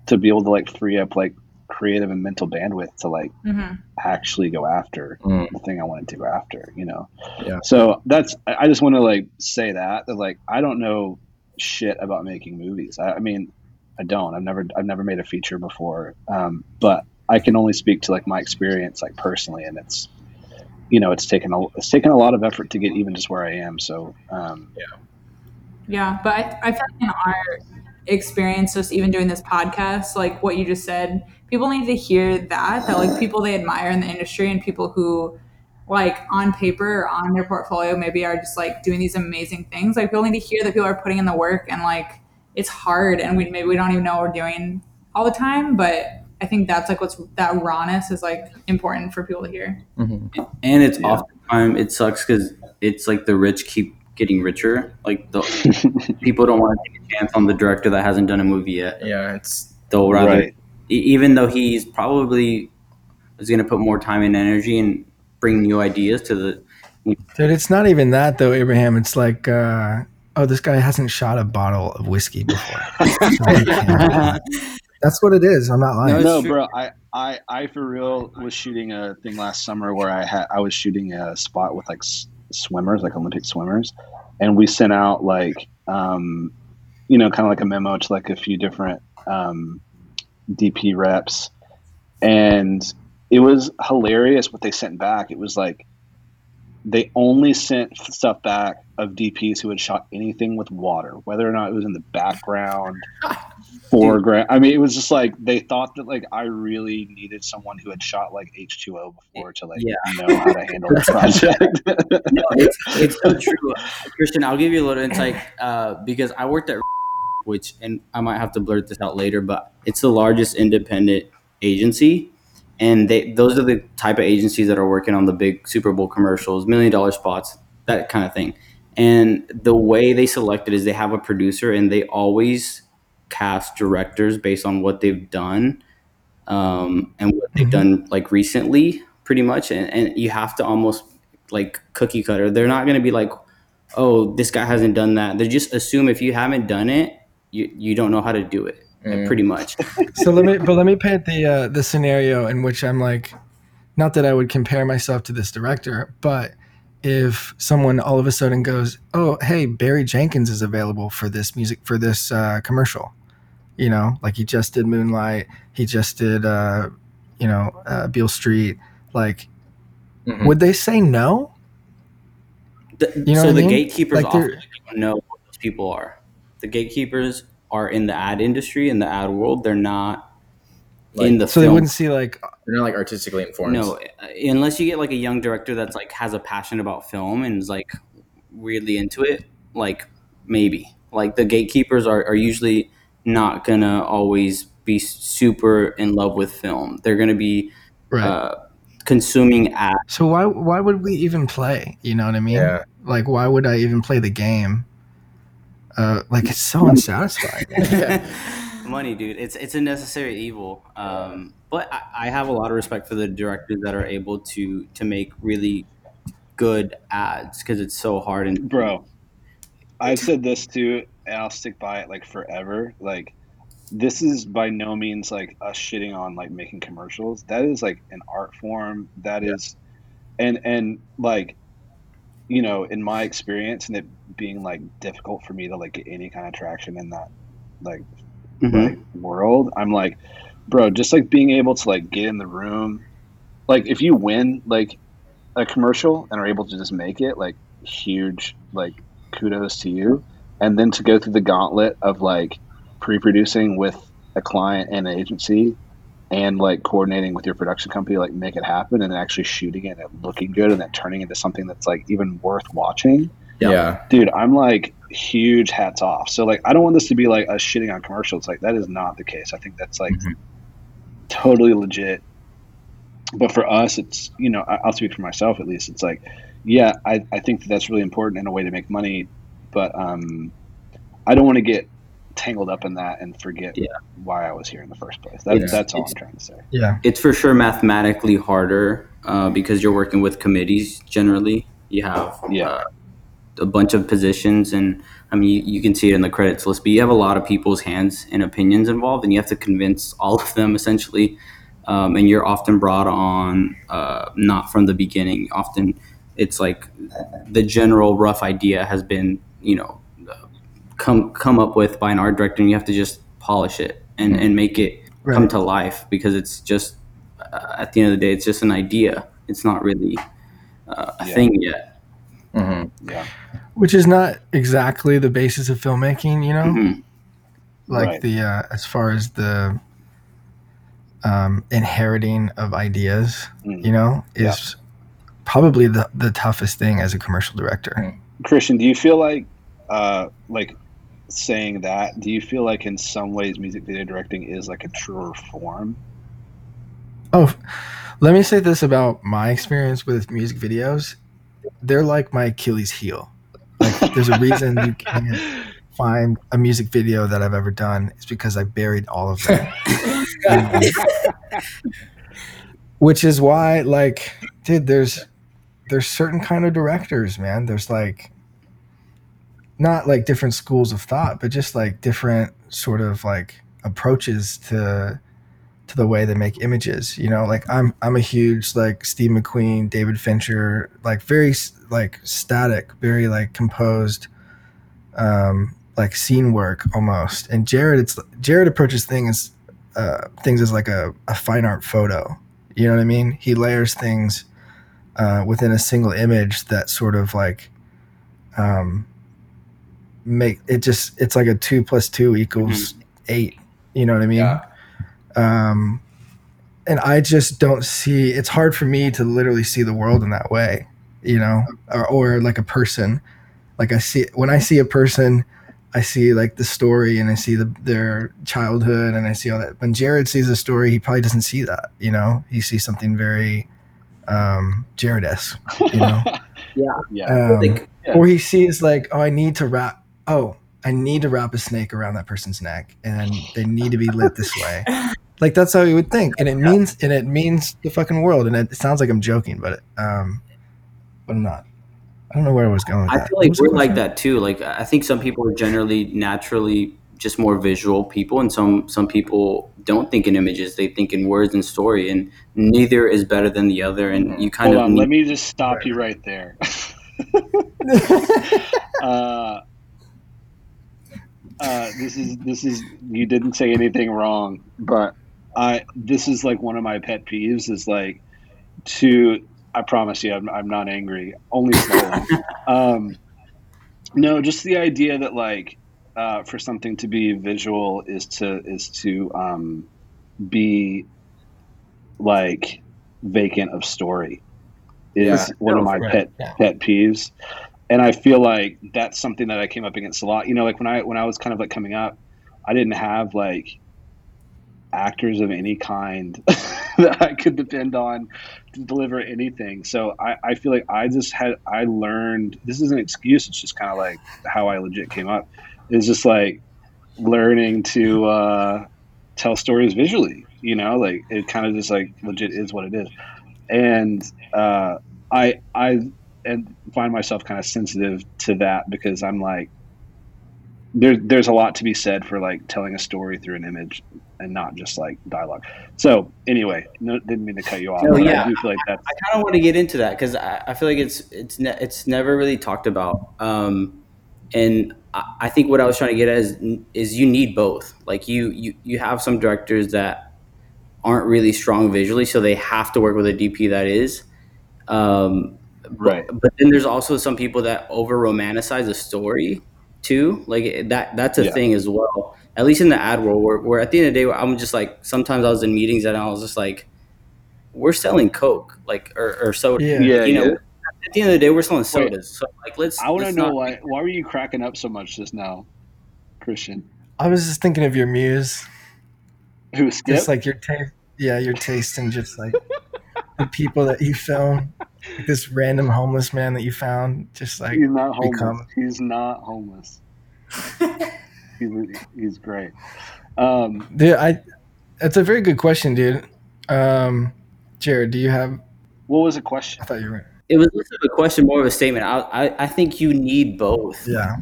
to be able to like free up like creative and mental bandwidth to like Mhm. actually go after Mm. the thing i wanted to go after you know Yeah. so that's i I just want to like say that that like i don't know shit about making movies i, I mean i don't i've never i've never made a feature before um, but i can only speak to like my experience like personally and it's you know it's taken a it's taken a lot of effort to get even just where i am so um, Yeah, but I, I feel like in our experience, just even doing this podcast, like what you just said, people need to hear that, that like people they admire in the industry and people who like on paper or on their portfolio maybe are just like doing these amazing things. Like people need to hear that people are putting in the work and like it's hard and we maybe we don't even know what we're doing all the time, but I think that's like what's that rawness is like important for people to hear. and it's Yeah. oftentimes it sucks because it's like the rich keep getting richer. Like the people don't want to take a chance on the director that hasn't done a movie yet. Yeah. It's They'll rather, right e- even though he's probably is going to put more time and energy and bring new ideas to the. Dude, it's not even that though, Abraham. It's like, uh, oh, this guy hasn't shot a bottle of whiskey before. So he can't. That's what it is. I'm not lying. No, it's no bro I, I i for real was shooting a thing last summer where i had i was shooting a spot with like s- swimmers like olympic swimmers and we sent out like um you know kind of like a memo to like a few different um dp reps and it was hilarious what they sent back it was like they only sent stuff back of DPs who had shot anything with water, whether or not it was in the background, foreground. I mean, it was just like they thought that like I really needed someone who had shot like H two O before to like Yeah. know how to handle the project. no, it's, it's so true. Christian, I'll give you a little insight uh, because I worked at which, and I might have to blurt this out later, but it's the largest independent agency. And they, those are the type of agencies that are working on the big Super Bowl commercials, million dollar spots, that kind of thing. And the way they select it is they have a producer and they always cast directors based on what they've done um, and what they've Mhm. done like recently, pretty much. And, and you have to almost like cookie cutter. They're not going to be like, oh, this guy hasn't done that. They just assume if you haven't done it, you, you don't know how to do it, Mm. pretty much. so let me but let me paint the uh, the scenario in which I'm like not that I would compare myself to this director, but if someone all of a sudden goes, "Oh, hey, Barry Jenkins is available for this music for this uh, commercial," you know, like he just did Moonlight, he just did, uh, you know, uh, Beale Street. Like, Mhm. would they say no? The, You know so what I the mean? gatekeepers Like, they're- often don't know what those people are. The gatekeepers are in the ad industry, in the ad world. They're not in the So film. they wouldn't see like, They're not like artistically informed. No, uh, unless you get like a young director that's like has a passion about film and is like weirdly into it, like maybe. Like the gatekeepers are, are usually not gonna always be super in love with film. They're gonna be right? uh, consuming ads. so why why would we even play? You know what I mean? Yeah. Like, why would I even play the game? Uh, like it's so unsatisfying. Money, dude. It's it's a necessary evil. Um, but I, I have a lot of respect for the directors that are able to to make really good ads because it's so hard and Bro, I've said this too, and I'll stick by it like forever. Like, this is by no means like us shitting on like making commercials. That is like an art form. That is, and and like, you know, in my experience, and it being like difficult for me to like get any kind of traction in that like Mhm. like world i'm like bro just like being able to like get in the room like if you win like a commercial and are able to just make it like huge like kudos to you and then to go through the gauntlet of like pre-producing with a client and an agency and like coordinating with your production company like make it happen and actually shooting it and looking good and then turning into something that's like even worth watching Yeah. Yeah. dude i'm like huge hats off so like i don't want this to be like us shitting on commercials like that is not the case i think that's like Mhm. totally legit but for us it's you know I- i'll speak for myself at least it's like yeah i, I think that that's really important in a way to make money but um i don't want to get tangled up in that and forget Yeah. why i was here in the first place that, Yeah. that's all It's- i'm trying to say yeah, it's for sure mathematically harder uh, because you're working with committees generally. You have Yeah. uh, a bunch of positions, and I mean, you, you can see it in the credits list, but you have a lot of people's hands and opinions involved, and you have to convince all of them essentially. Um, and you're often brought on uh, not from the beginning. Often it's like the general rough idea has been, you know, uh, come come up with by an art director, and you have to just polish it and, and make it come to life because it's just uh, at the end of the day it's just an idea it's not really uh, a Yeah. thing yet hmm yeah Which is not exactly the basis of filmmaking, you know. Mhm. like Right. the uh, as far as the um, inheriting of ideas, Mm. you know, is probably the, the toughest thing as a commercial director. Christian, do you feel like, uh, like saying that? Do you feel like in some ways music video directing is like a truer form? Oh, let me say this about my experience with music videos. They're like my Achilles heel. Like, there's a reason you can't find a music video that I've ever done. It's because I buried all of them. Um, which is why, like, dude, there's there's certain kind of directors, man. There's like not like different schools of thought, but just like different sort of like approaches to to the way they make images. You know, like I'm I'm a huge like Steve McQueen, David Fincher, like very like static, very like composed, um, like scene work almost. And Jared, it's Jared approaches things uh, things as like a, a fine art photo. You know what I mean? He layers things uh, within a single image that sort of like um, make it just it's like a two plus two equals eight. You know what I mean? Yeah. Um, and I just don't see. It's hard for me to literally see the world in that way. You know, or, or like a person. Like I see when I see a person, I see like the story and I see the, their childhood and I see all that. When Jared sees a story, he probably doesn't see that. You know, he sees something very um, Jared-esque. You know. Yeah. Um, Like, Yeah. Or he sees like, oh, I need to wrap. Oh, I need to wrap a snake around that person's neck, and they need to be lit this way. Like that's how he would think, and it means and it means the fucking world. And it sounds like I'm joking, but um, but I'm not. I don't know where I was going. With I that. feel What like we're like that too. Like I think some people are generally naturally just more visual people, and some some people don't think in images; they think in words and story, and neither is better than the other. And you kind Hold of on. need, Let me just stop you right there. uh, uh, this is this is you didn't say anything wrong, but I this is like one of my pet peeves is like to I promise you I'm, I'm not angry only slowly. um, no, just the idea that like uh, for something to be visual is to is to um, be like vacant of story is Yeah. one of my Right. pet Yeah. pet peeves and i feel like that's something that i came up against a lot you know like when i when i was kind of like coming up i didn't have like actors of any kind that i could depend on to deliver anything so i i feel like i just had i learned this is an excuse it's just kind of like how i legit came up it's just like learning to uh tell stories visually you know like it kind of just like legit is what it is and uh i i and find myself kind of sensitive to that because i'm like there, there's a lot to be said for like telling a story through an image and not just like dialogue so anyway no, didn't mean to cut you off No, yeah. i do feel like that's I kind of want to get into that because I, I feel like it's it's ne- it's never really talked about. Um, and I, I think what I was trying to get at is is you need both. Like you you you have some directors that aren't really strong visually, so they have to work with a DP that is. Um, right but then there's also some people that over romanticize a story too like that that's a Yeah. thing as well at least in the ad world where, where at the end of the day i'm just like sometimes i was in meetings and i was just like we're selling coke like or, or soda Yeah. Yeah, you know yeah. At the end of the day we're selling sodas so like let's i want to know not- why why were you cracking up so much just now christian I was just thinking of your muse, who skip just like your taste. Yeah, your taste and just like the people that you film. Like this random homeless man that you found, just like he's not homeless become- he's not homeless he's, he's great um Dude, I that's a very good question, dude. Um, Jared, do you have? what was the question I thought you were. It was less of a question more of a statement i i, I think you need both Yeah,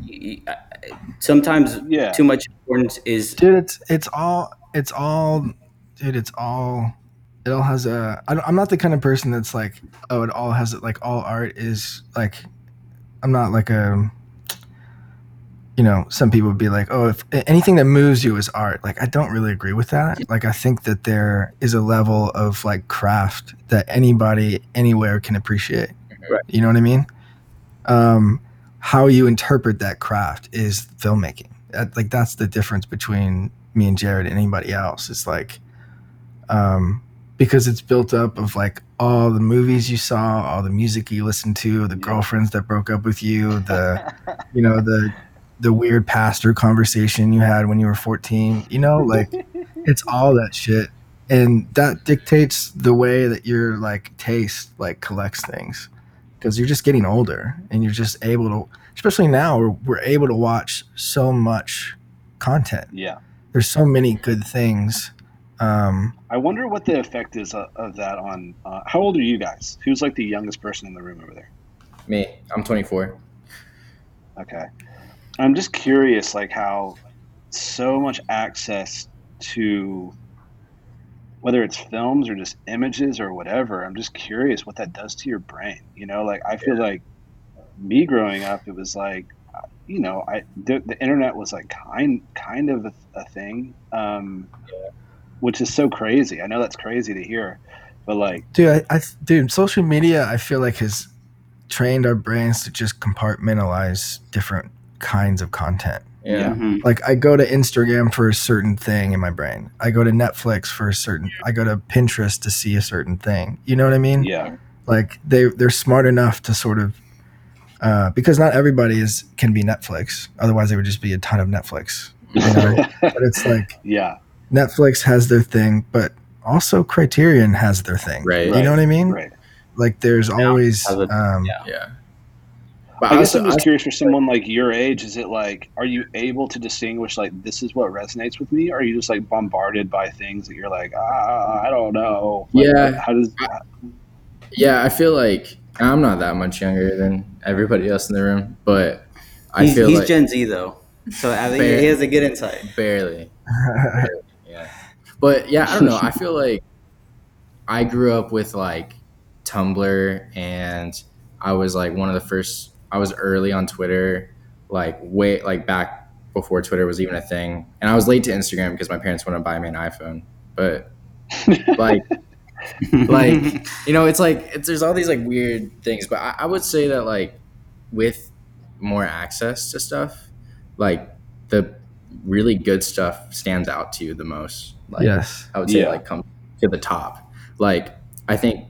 sometimes yeah too much importance is dude. It's it's all it's all, dude. It's all. It all has a. I don't, I'm not the kind of person that's like, oh, it all has it like all art is like. I'm not like a. You know, some people would be like, oh, if anything that moves you is art. Like, I don't really agree with that. Like, I think that there is a level of like craft that anybody anywhere can appreciate. Right. You know what I mean? Um, how you interpret that craft is filmmaking. That, like that's the difference between me and Jared and anybody else. It's like, um, because it's built up of like all the movies you saw, all the music you listened to, the Yeah. girlfriends that broke up with you, the, you know, the, the weird pastor conversation you had when you were 14, you know, like it's all that shit. And that dictates the way that your like taste like collects things because you're just getting older and you're just able to especially now we're, we're able to watch so much content yeah there's so many good things um I wonder what the effect is of, of that on. Uh, how old are you guys? Who's like the youngest person in the room over there? Me, I'm 24. Okay, I'm just curious, like how so much access to whether it's films or just images or whatever. I'm just curious what that does to your brain. You know, like I feel like me growing up, it was like, you know, I the, the internet was like kind kind of a, a thing, um, which is so crazy. I know that's crazy to hear, But like, dude, I, I dude, social media, I feel like has trained our brains to just compartmentalize different kinds of content. Yeah. Mhm. Like I go to Instagram for a certain thing in my brain. I go to Netflix for a certain. I go to Pinterest to see a certain thing. You know what I mean? yeah, Like they they're smart enough to sort of uh, because not everybody is can be Netflix. Otherwise, there would just be a ton of Netflix. You know? but it's like yeah, Netflix has their thing, but also Criterion has their thing. Right. You know what I mean? right. Like there's always a- um, yeah. Yeah. But I guess also- I'm just I- curious for someone like your age. Is it like, are you able to distinguish like this is what resonates with me? Or are you just like bombarded by things that you're like, ah, I don't know. Like, Yeah. How does yeah, I feel like I'm not that much younger than everybody else in the room, but I He's, feel he's like Gen Z though, so I think Fair. he has a good insight. barely. Yeah. But yeah, I don't know. I feel like I grew up with like Tumblr and I was like one of the first I was early on Twitter, like way like back before Twitter was even a thing. And I was late to Instagram because my parents wouldn't buy me an iPhone. But like like you know it's like it's, there's all these like weird things but I, I would say that like with more access to stuff like the really good stuff stands out to you the most like yes. i would say Yeah. like come to the top like i think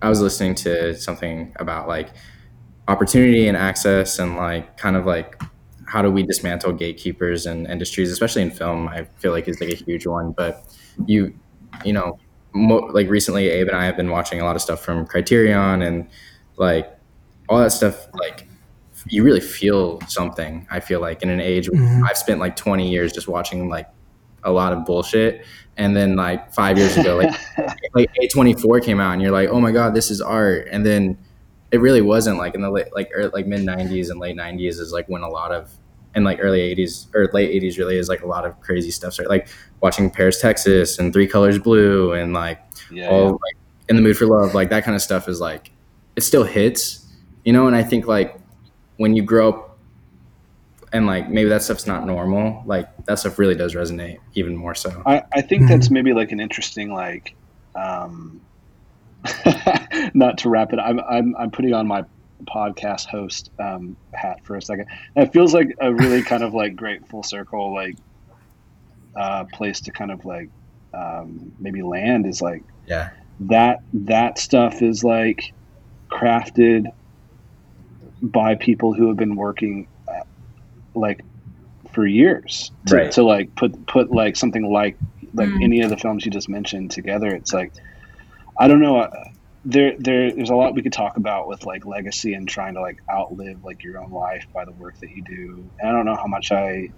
i was listening to something about like opportunity and access and like kind of like how do we dismantle gatekeepers and industries especially in film? I feel like is like a huge one but you you know mo- like recently abe and i have been watching a lot of stuff from criterion and like all that stuff like you really feel something i feel like in an age Mhm. i've spent like 20 years just watching like a lot of bullshit. And then like five years ago like like a24 came out and you're like oh my god this is art. And then it really wasn't like in the late like ear like mid 90s and late 90s is like when a lot of and like early 80s or late 80s really is like a lot of crazy stuff started like watching paris texas and three colors blue and like yeah, all like in the mood for love like that kind of stuff is like it still hits you know and i think like when you grow up and like maybe that stuff's not normal like that stuff really does resonate even more so. I, I think that's maybe like an interesting like um not to wrap it I'm, I'm i'm putting on my podcast host um hat for a second and it feels like a really kind of like great full circle like uh place to kind of like um maybe land is like yeah that that stuff is like crafted by people who have been working uh, like for years to, Right. to like put put like something like like Mm. any of the films you just mentioned together it's like i don't know uh, there there there's a lot we could talk about with like legacy and trying to like outlive like your own life by the work that you do. And i don't know how much i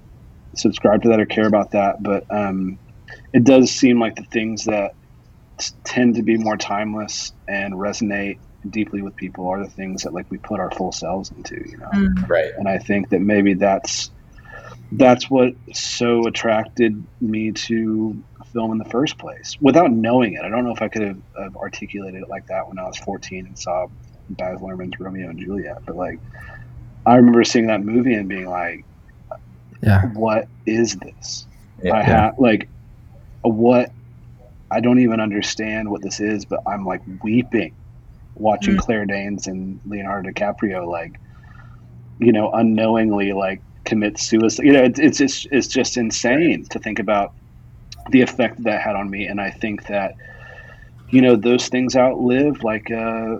subscribe to that or care about that but um it does seem like the things that tend to be more timeless and resonate deeply with people are the things that like we put our full selves into you know? Mm. right. And i think that maybe that's that's what so attracted me to film in the first place without knowing it i don't know if i could have, have articulated it like that when i was 14 and saw baz luhrmann's romeo and juliet but like i remember seeing that movie and being like Yeah. what is this yeah, I have like what I don't even understand what this is, but I'm like weeping watching Mm. Claire Danes and Leonardo DiCaprio like you know unknowingly like commit suicide. You know, it's it's just it's just insane to think about the effect that had on me, and I think that you know those things outlive like uh,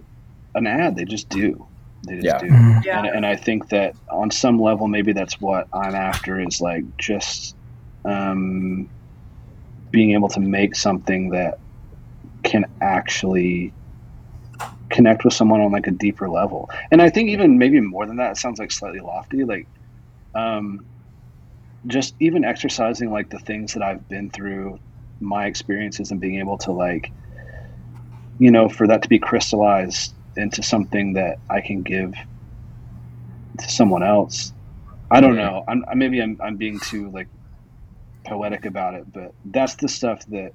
an ad. They just do. They just Yeah. do Mhm. Yeah. and, and I think that on some level, maybe that's what I'm after is like just um, being able to make something that can actually connect with someone on like a deeper level. And I think even maybe more than that, it sounds like slightly lofty. Like, um, just even exercising like the things that I've been through, my experiences, and being able to like, you know, for that to be crystallized into something that I can give to someone else. I don't know. I'm maybe I'm I'm being too like poetic about it, but that's the stuff that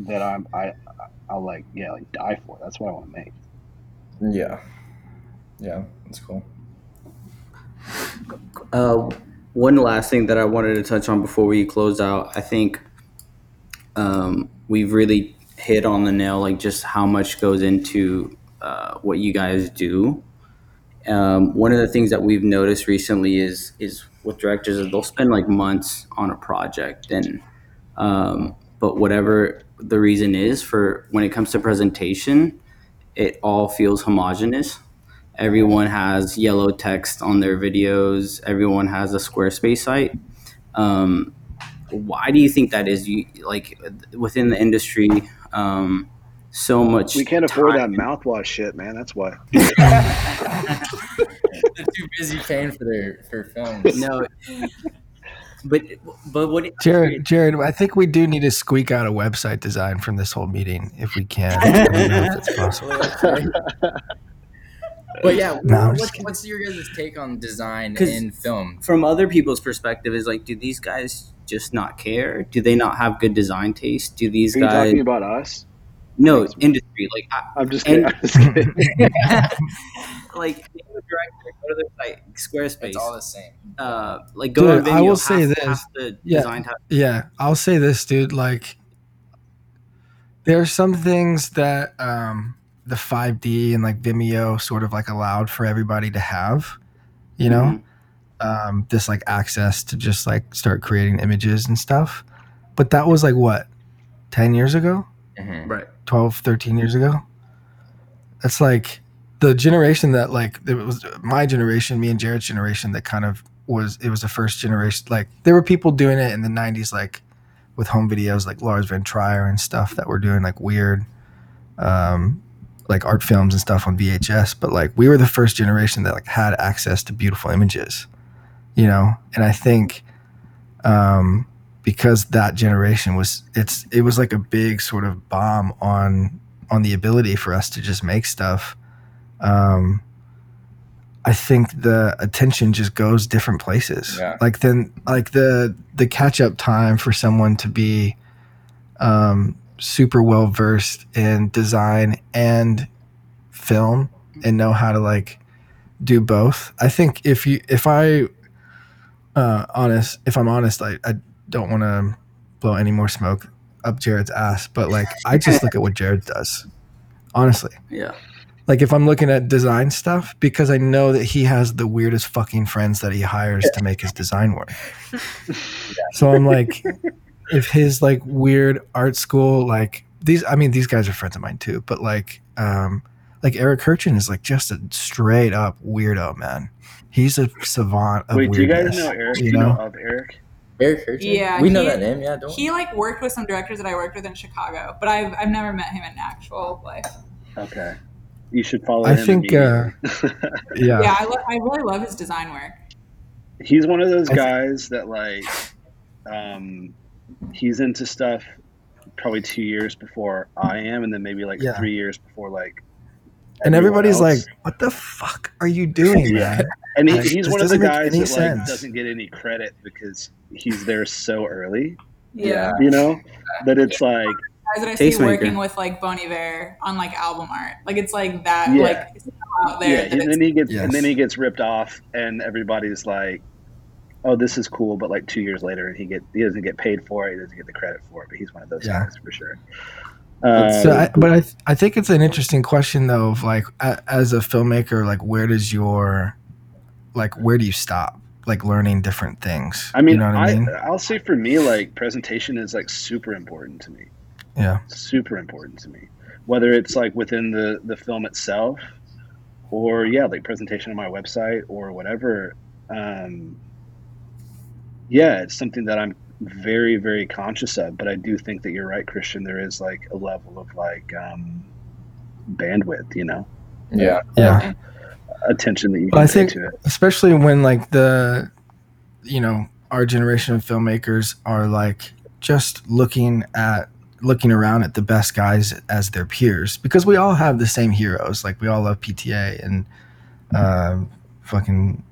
that I'm I I'll like yeah like die for. That's what I want to make. yeah yeah that's cool Uh, one last thing that I wanted to touch on before we close out, I think um, we've really hit on the nail, like just how much goes into uh, what you guys do. Um, one of the things that we've noticed recently is is with directors is they'll spend like months on a project, and um, but whatever the reason is for when it comes to presentation, it all feels homogenous. Everyone has yellow text on their videos. Everyone has a Squarespace site. Um, why do you think that is? You like within the industry, um, so much. We can't afford that mouthwash shit, man. That's why. They're too busy paying for their for films. No, but but what? Jared, Jared, I think we do need to squeak out a website design from this whole meeting if we can. I don't know if it's possible. But yeah, No, I'm what's, just kidding. what's your guys' take on design in film? From other people's perspective, is like, do these guys just not care? Do they not have good design taste? Do these Are you guys? talking about us? no, industry. Like, I, I'm just kidding. And- I'm just kidding. like name a director, go to their site, Squarespace. It's all the same. uh, like go Dude, to Vimeo. I will half- say this. half Yeah. design Yeah, I'll say this, dude. Like, there are some things that um, the 5D and like Vimeo sort of like allowed for everybody to have, you know, Mhm. um, this like access to just like start creating images and stuff. But that was like what, 10 years ago, Mhm. right? 12, 13 years ago? That's like the generation that like, it was my generation, me and Jared's generation that kind of was, it was the first generation. Like, there were people doing it in the 90s, like, with home videos like Lars von Trier and stuff that were doing like weird um like art films and stuff on VHS but like we were the first generation that like had access to beautiful images you know and I think um because that generation was it's it was like a big sort of bomb on on the ability for us to just make stuff um I think the attention just goes different places. Yeah. Like then like the the catch up time for someone to be um super well versed in design and film and know how to like do both. I think if you if I uh honest if I'm honest I, I don't want to blow any more smoke up Jared's ass, but like I just look at what Jared does. Honestly Yeah. like if I'm looking at design stuff because I know that he has the weirdest fucking friends that he hires to make his design work. So I'm like, if his like weird art school like these, I mean these guys are friends of mine too, but like, um, like Eric Kirchen is like just a straight up weirdo man. He's a savant of Wait, do you guys know Eric? You You know know, of Eric? Eric Kirchen? Yeah, we know he- that name. Yeah, don't. He like worked with some directors that I worked with in Chicago, but I've I've never met him in actual life. Okay. You should follow him. I him. think, uh, yeah, Yeah, I, lo- I really love his design work. he's one of those guys that like um he's into stuff probably two years before I am, and then maybe like Yeah. three years before like. and everyone everybody's like, "What the fuck are you doing, Yeah. man?" and he, like, he's one of the guys any that like doesn't get any credit because he's there so early. Yeah. You know that it's like Guys that I see Tastemaker. working with like Bon Iver on like album art, like it's like that, Yeah. like out there. yeah, that and then he gets Yes. and then he gets ripped off, and everybody's like, "Oh, this is cool," but like two years later, he get he doesn't get paid for it. He doesn't get the credit for it, but he's one of those Yeah. guys for sure. Um, so I, but I, I think it's an interesting question though of like a, as a filmmaker like where does your like where do you stop like learning different things I mean, you know what i, I, mean I'll say for me, like presentation is like super important to me. yeah Super important to me. Whether it's like within the the film itself, or yeah, like presentation on my website or whatever. Um, yeah, it's something that I'm very very conscious of. But I do think that you're right, Christian. There is like a level of like um, bandwidth, you know, Yeah. yeah attention that you Well, can I pay think- to it. especially when like the you know our generation of filmmakers are like just looking at looking around at the best guys as their peers because we all have the same heroes like we all love pta and um, fucking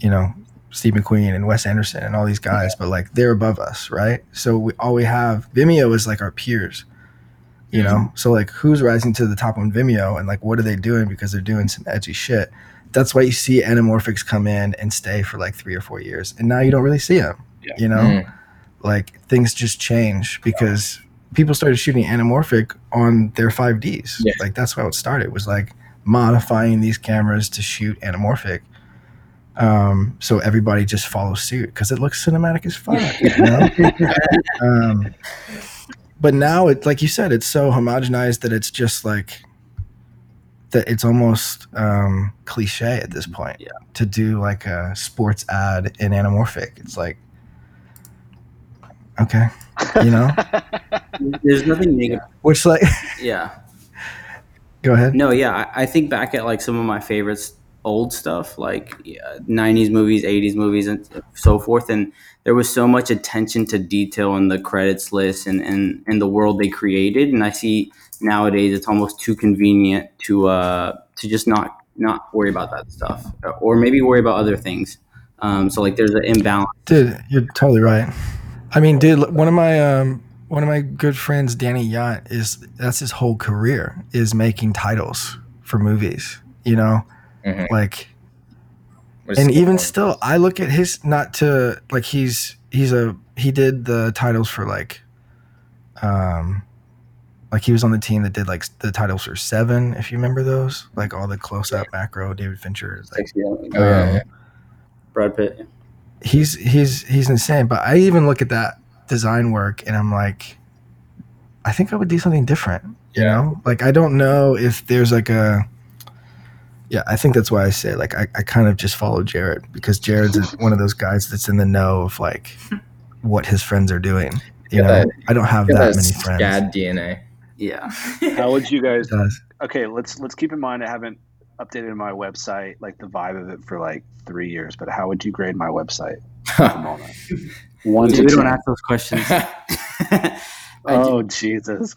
you know steve mcqueen and wes anderson and all these guys but like they're above us right so we all we have vimeo is like our peers you know so like who's rising to the top on vimeo and like what are they doing because they're doing some edgy shit that's why you see anamorphics come in and stay for like three or four years and now you don't really see them Yeah. you know Mm. like things just change because people started shooting anamorphic on their 5Ds. Yeah. Like that's how it started. Was like modifying these cameras to shoot anamorphic. Um, so everybody just follows suit because it looks cinematic as fuck. You know? um, but now it's like you said, it's so homogenized that it's just like that. It's almost um, cliche at this point. Yeah. To do like a sports ad in anamorphic, it's like okay, you know, There's nothing negative. which like Yeah. go ahead. No, yeah, I, I think back at like some of my favorites, old stuff like yeah, '90s movies, '80s movies, and so forth, and there was so much attention to detail in the credits list and and, and the world they created, and I see nowadays it's almost too convenient to uh to just not not worry about that stuff, or maybe worry about other things. Um, so like there's an imbalance. Dude, you're totally right. I mean, dude, one of my um, one of my good friends, Danny Yount, is that's his whole career is making titles for movies. You know, Mhm. like, and even called? still, I look at his not to like he's he's a he did the titles for like, um, like he was on the team that did like the titles for Seven, if you remember those, like all the close up macro David Fincher, like Oh, yeah, um, yeah. Brad Pitt. he's he's he's insane. But I even look at that design work and I'm like, I think I would do something different. You Yeah. know, like I don't know if there's like a. Yeah, I think that's why I say like I, I kind of just follow Jared because Jared's one of those guys that's in the know of like what his friends are doing. You know, that- I don't have that that many friends. SCAD DNA. Yeah. How would you guys? Okay, let's let's keep in mind I haven't updated my website, like the vibe of it, for like three years. But how would you grade my website at the moment? One to we don't ten. ask those questions. Oh Jesus!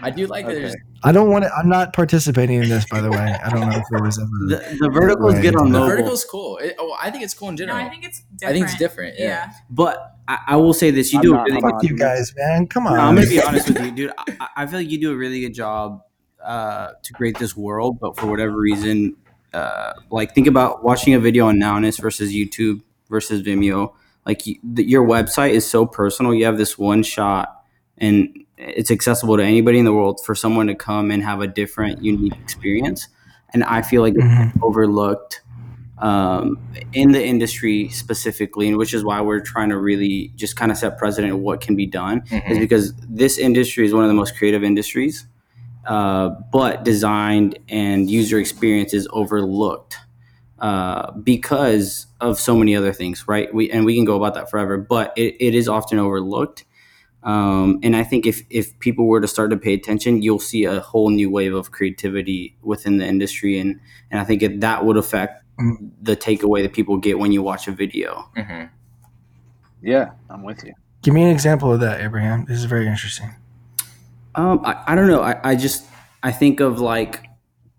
I do like that. There's I don't want to. I'm not participating in this, by the way. I don't know if there was ever. the, the verticals get on the mobile. vertical's cool. It, oh, I think it's cool in No, general. I think it's different. I think it's different. Yeah. Yeah. But I, I will say this: you I'm do a not- really I'm good not- you guys, man. Come on. No, I'm gonna be honest with you, dude. I, I feel like you do a really good job uh, to create this world, but for whatever reason, uh, like think about watching a video on Nowness versus YouTube versus Vimeo. Like you, the, your website is so personal. You have this one shot, and it's accessible to anybody in the world for someone to come and have a different, unique experience. And I feel like Mhm. it's overlooked um, in the industry specifically, and which is why we're trying to really just kind of set precedent of what can be done is Mhm. because this industry is one of the most creative industries, uh, but designed and user experience is overlooked uh, because of so many other things, right? We and we can go about that forever, but it, it is often overlooked. Um, and I think if if people were to start to pay attention, you'll see a whole new wave of creativity within the industry, and and I think it, that would affect Mm. the takeaway that people get when you watch a video. Mhm. Yeah, I'm with you. Give me an example of that, Abraham. This is very interesting. Um, I, I don't know. I, I just I think of like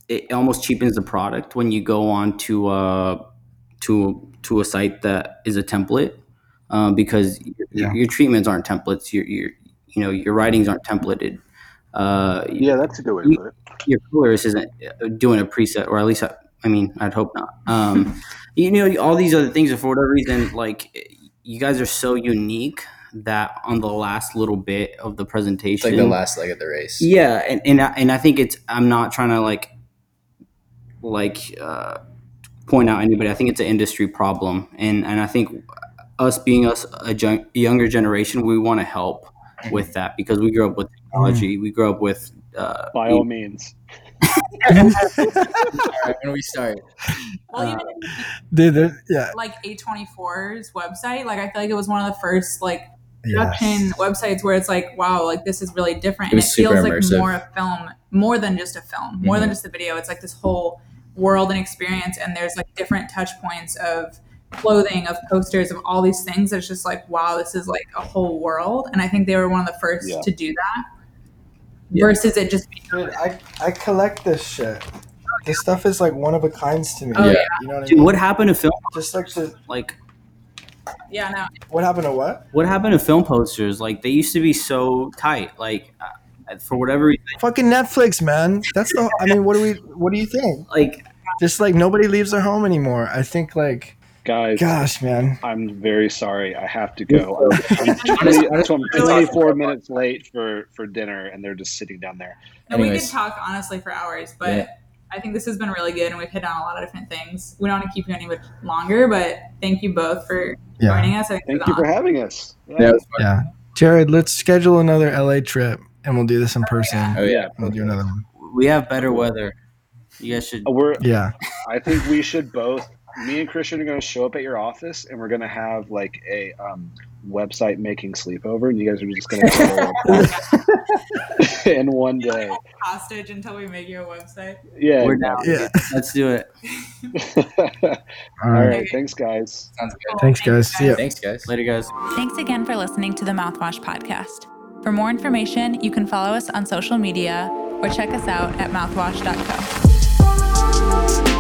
it almost cheapens the product when you go on to uh to to a site that is a template um, because your, Yeah. your treatments aren't templates. Your your you know your writings aren't templated. Uh, Yeah, that's a good way to put it. your colorist isn't uh, doing a preset, or at least I, I mean I'd hope not. Um, you know all these other things, and for whatever reason, like you guys are so unique that on the last little bit of the It's presentation, like the last leg of the race. yeah, and and I, and I think it's I'm not trying to like like uh, point out anybody. I think it's an industry problem, and and I think us being us a young, younger generation, we want to help with that because we grew up with technology. We grew up with uh, By all means. All right, when we start, Well, Uh, even Dude, yeah. like A24's website, like I feel like it was one of the first like Yes. production websites where it's like, wow, like this is really different. It And it was super feels like immersive. more a film, more than just a film, more than Mhm. just a video. It's like this whole world and experience. And there's like different touch points of clothing, of posters, of all these things. It's just like, wow, this is like a whole world. And I think they were one of the first Yeah. to do that. Yeah. Versus it just being Dude, I, I collect this shit. This stuff is like one of a kinds to me. Oh, Yeah. You know what I dude, mean? what happened to film? Just like the Like yeah, no. what happened to what? what happened to film posters? Like they used to be so tight. Like uh, for whatever reason, Fucking Netflix, man. That's the. I mean, what do we? What do you think? like Just like nobody leaves their home anymore. I think like Guys, Gosh, man. I'm very sorry. I have to go. I'm, I'm, 20, I just I'm wanted to talk 24 minutes late for, for dinner, and they're just sitting down there. And we could talk honestly for hours, but Yeah. I think this has been really good and we've hit on a lot of different things. We don't want to keep you any much longer, but thank you both for Yeah. joining us. Thank you is for having us. Yeah, it. Yeah. Jared, let's schedule another LA trip and we'll do this in person. Oh yeah. We'll do another one. We have better weather. You guys should. Uh, We're. Yeah. I think we should both. Me and Christian are going to show up at your office, and we're going to have like a um, website making sleepover, and you guys are just going to in one day. hostage until we make you a website. Yeah. We're down. Yeah. Let's do it. All All right. right. Thanks, guys. Sounds good. Thanks, guys. See ya. Thanks, guys. Later, guys. Thanks again for listening to the Mouthwash Podcast. For more information, you can follow us on social media or check us out at mouthwash.co.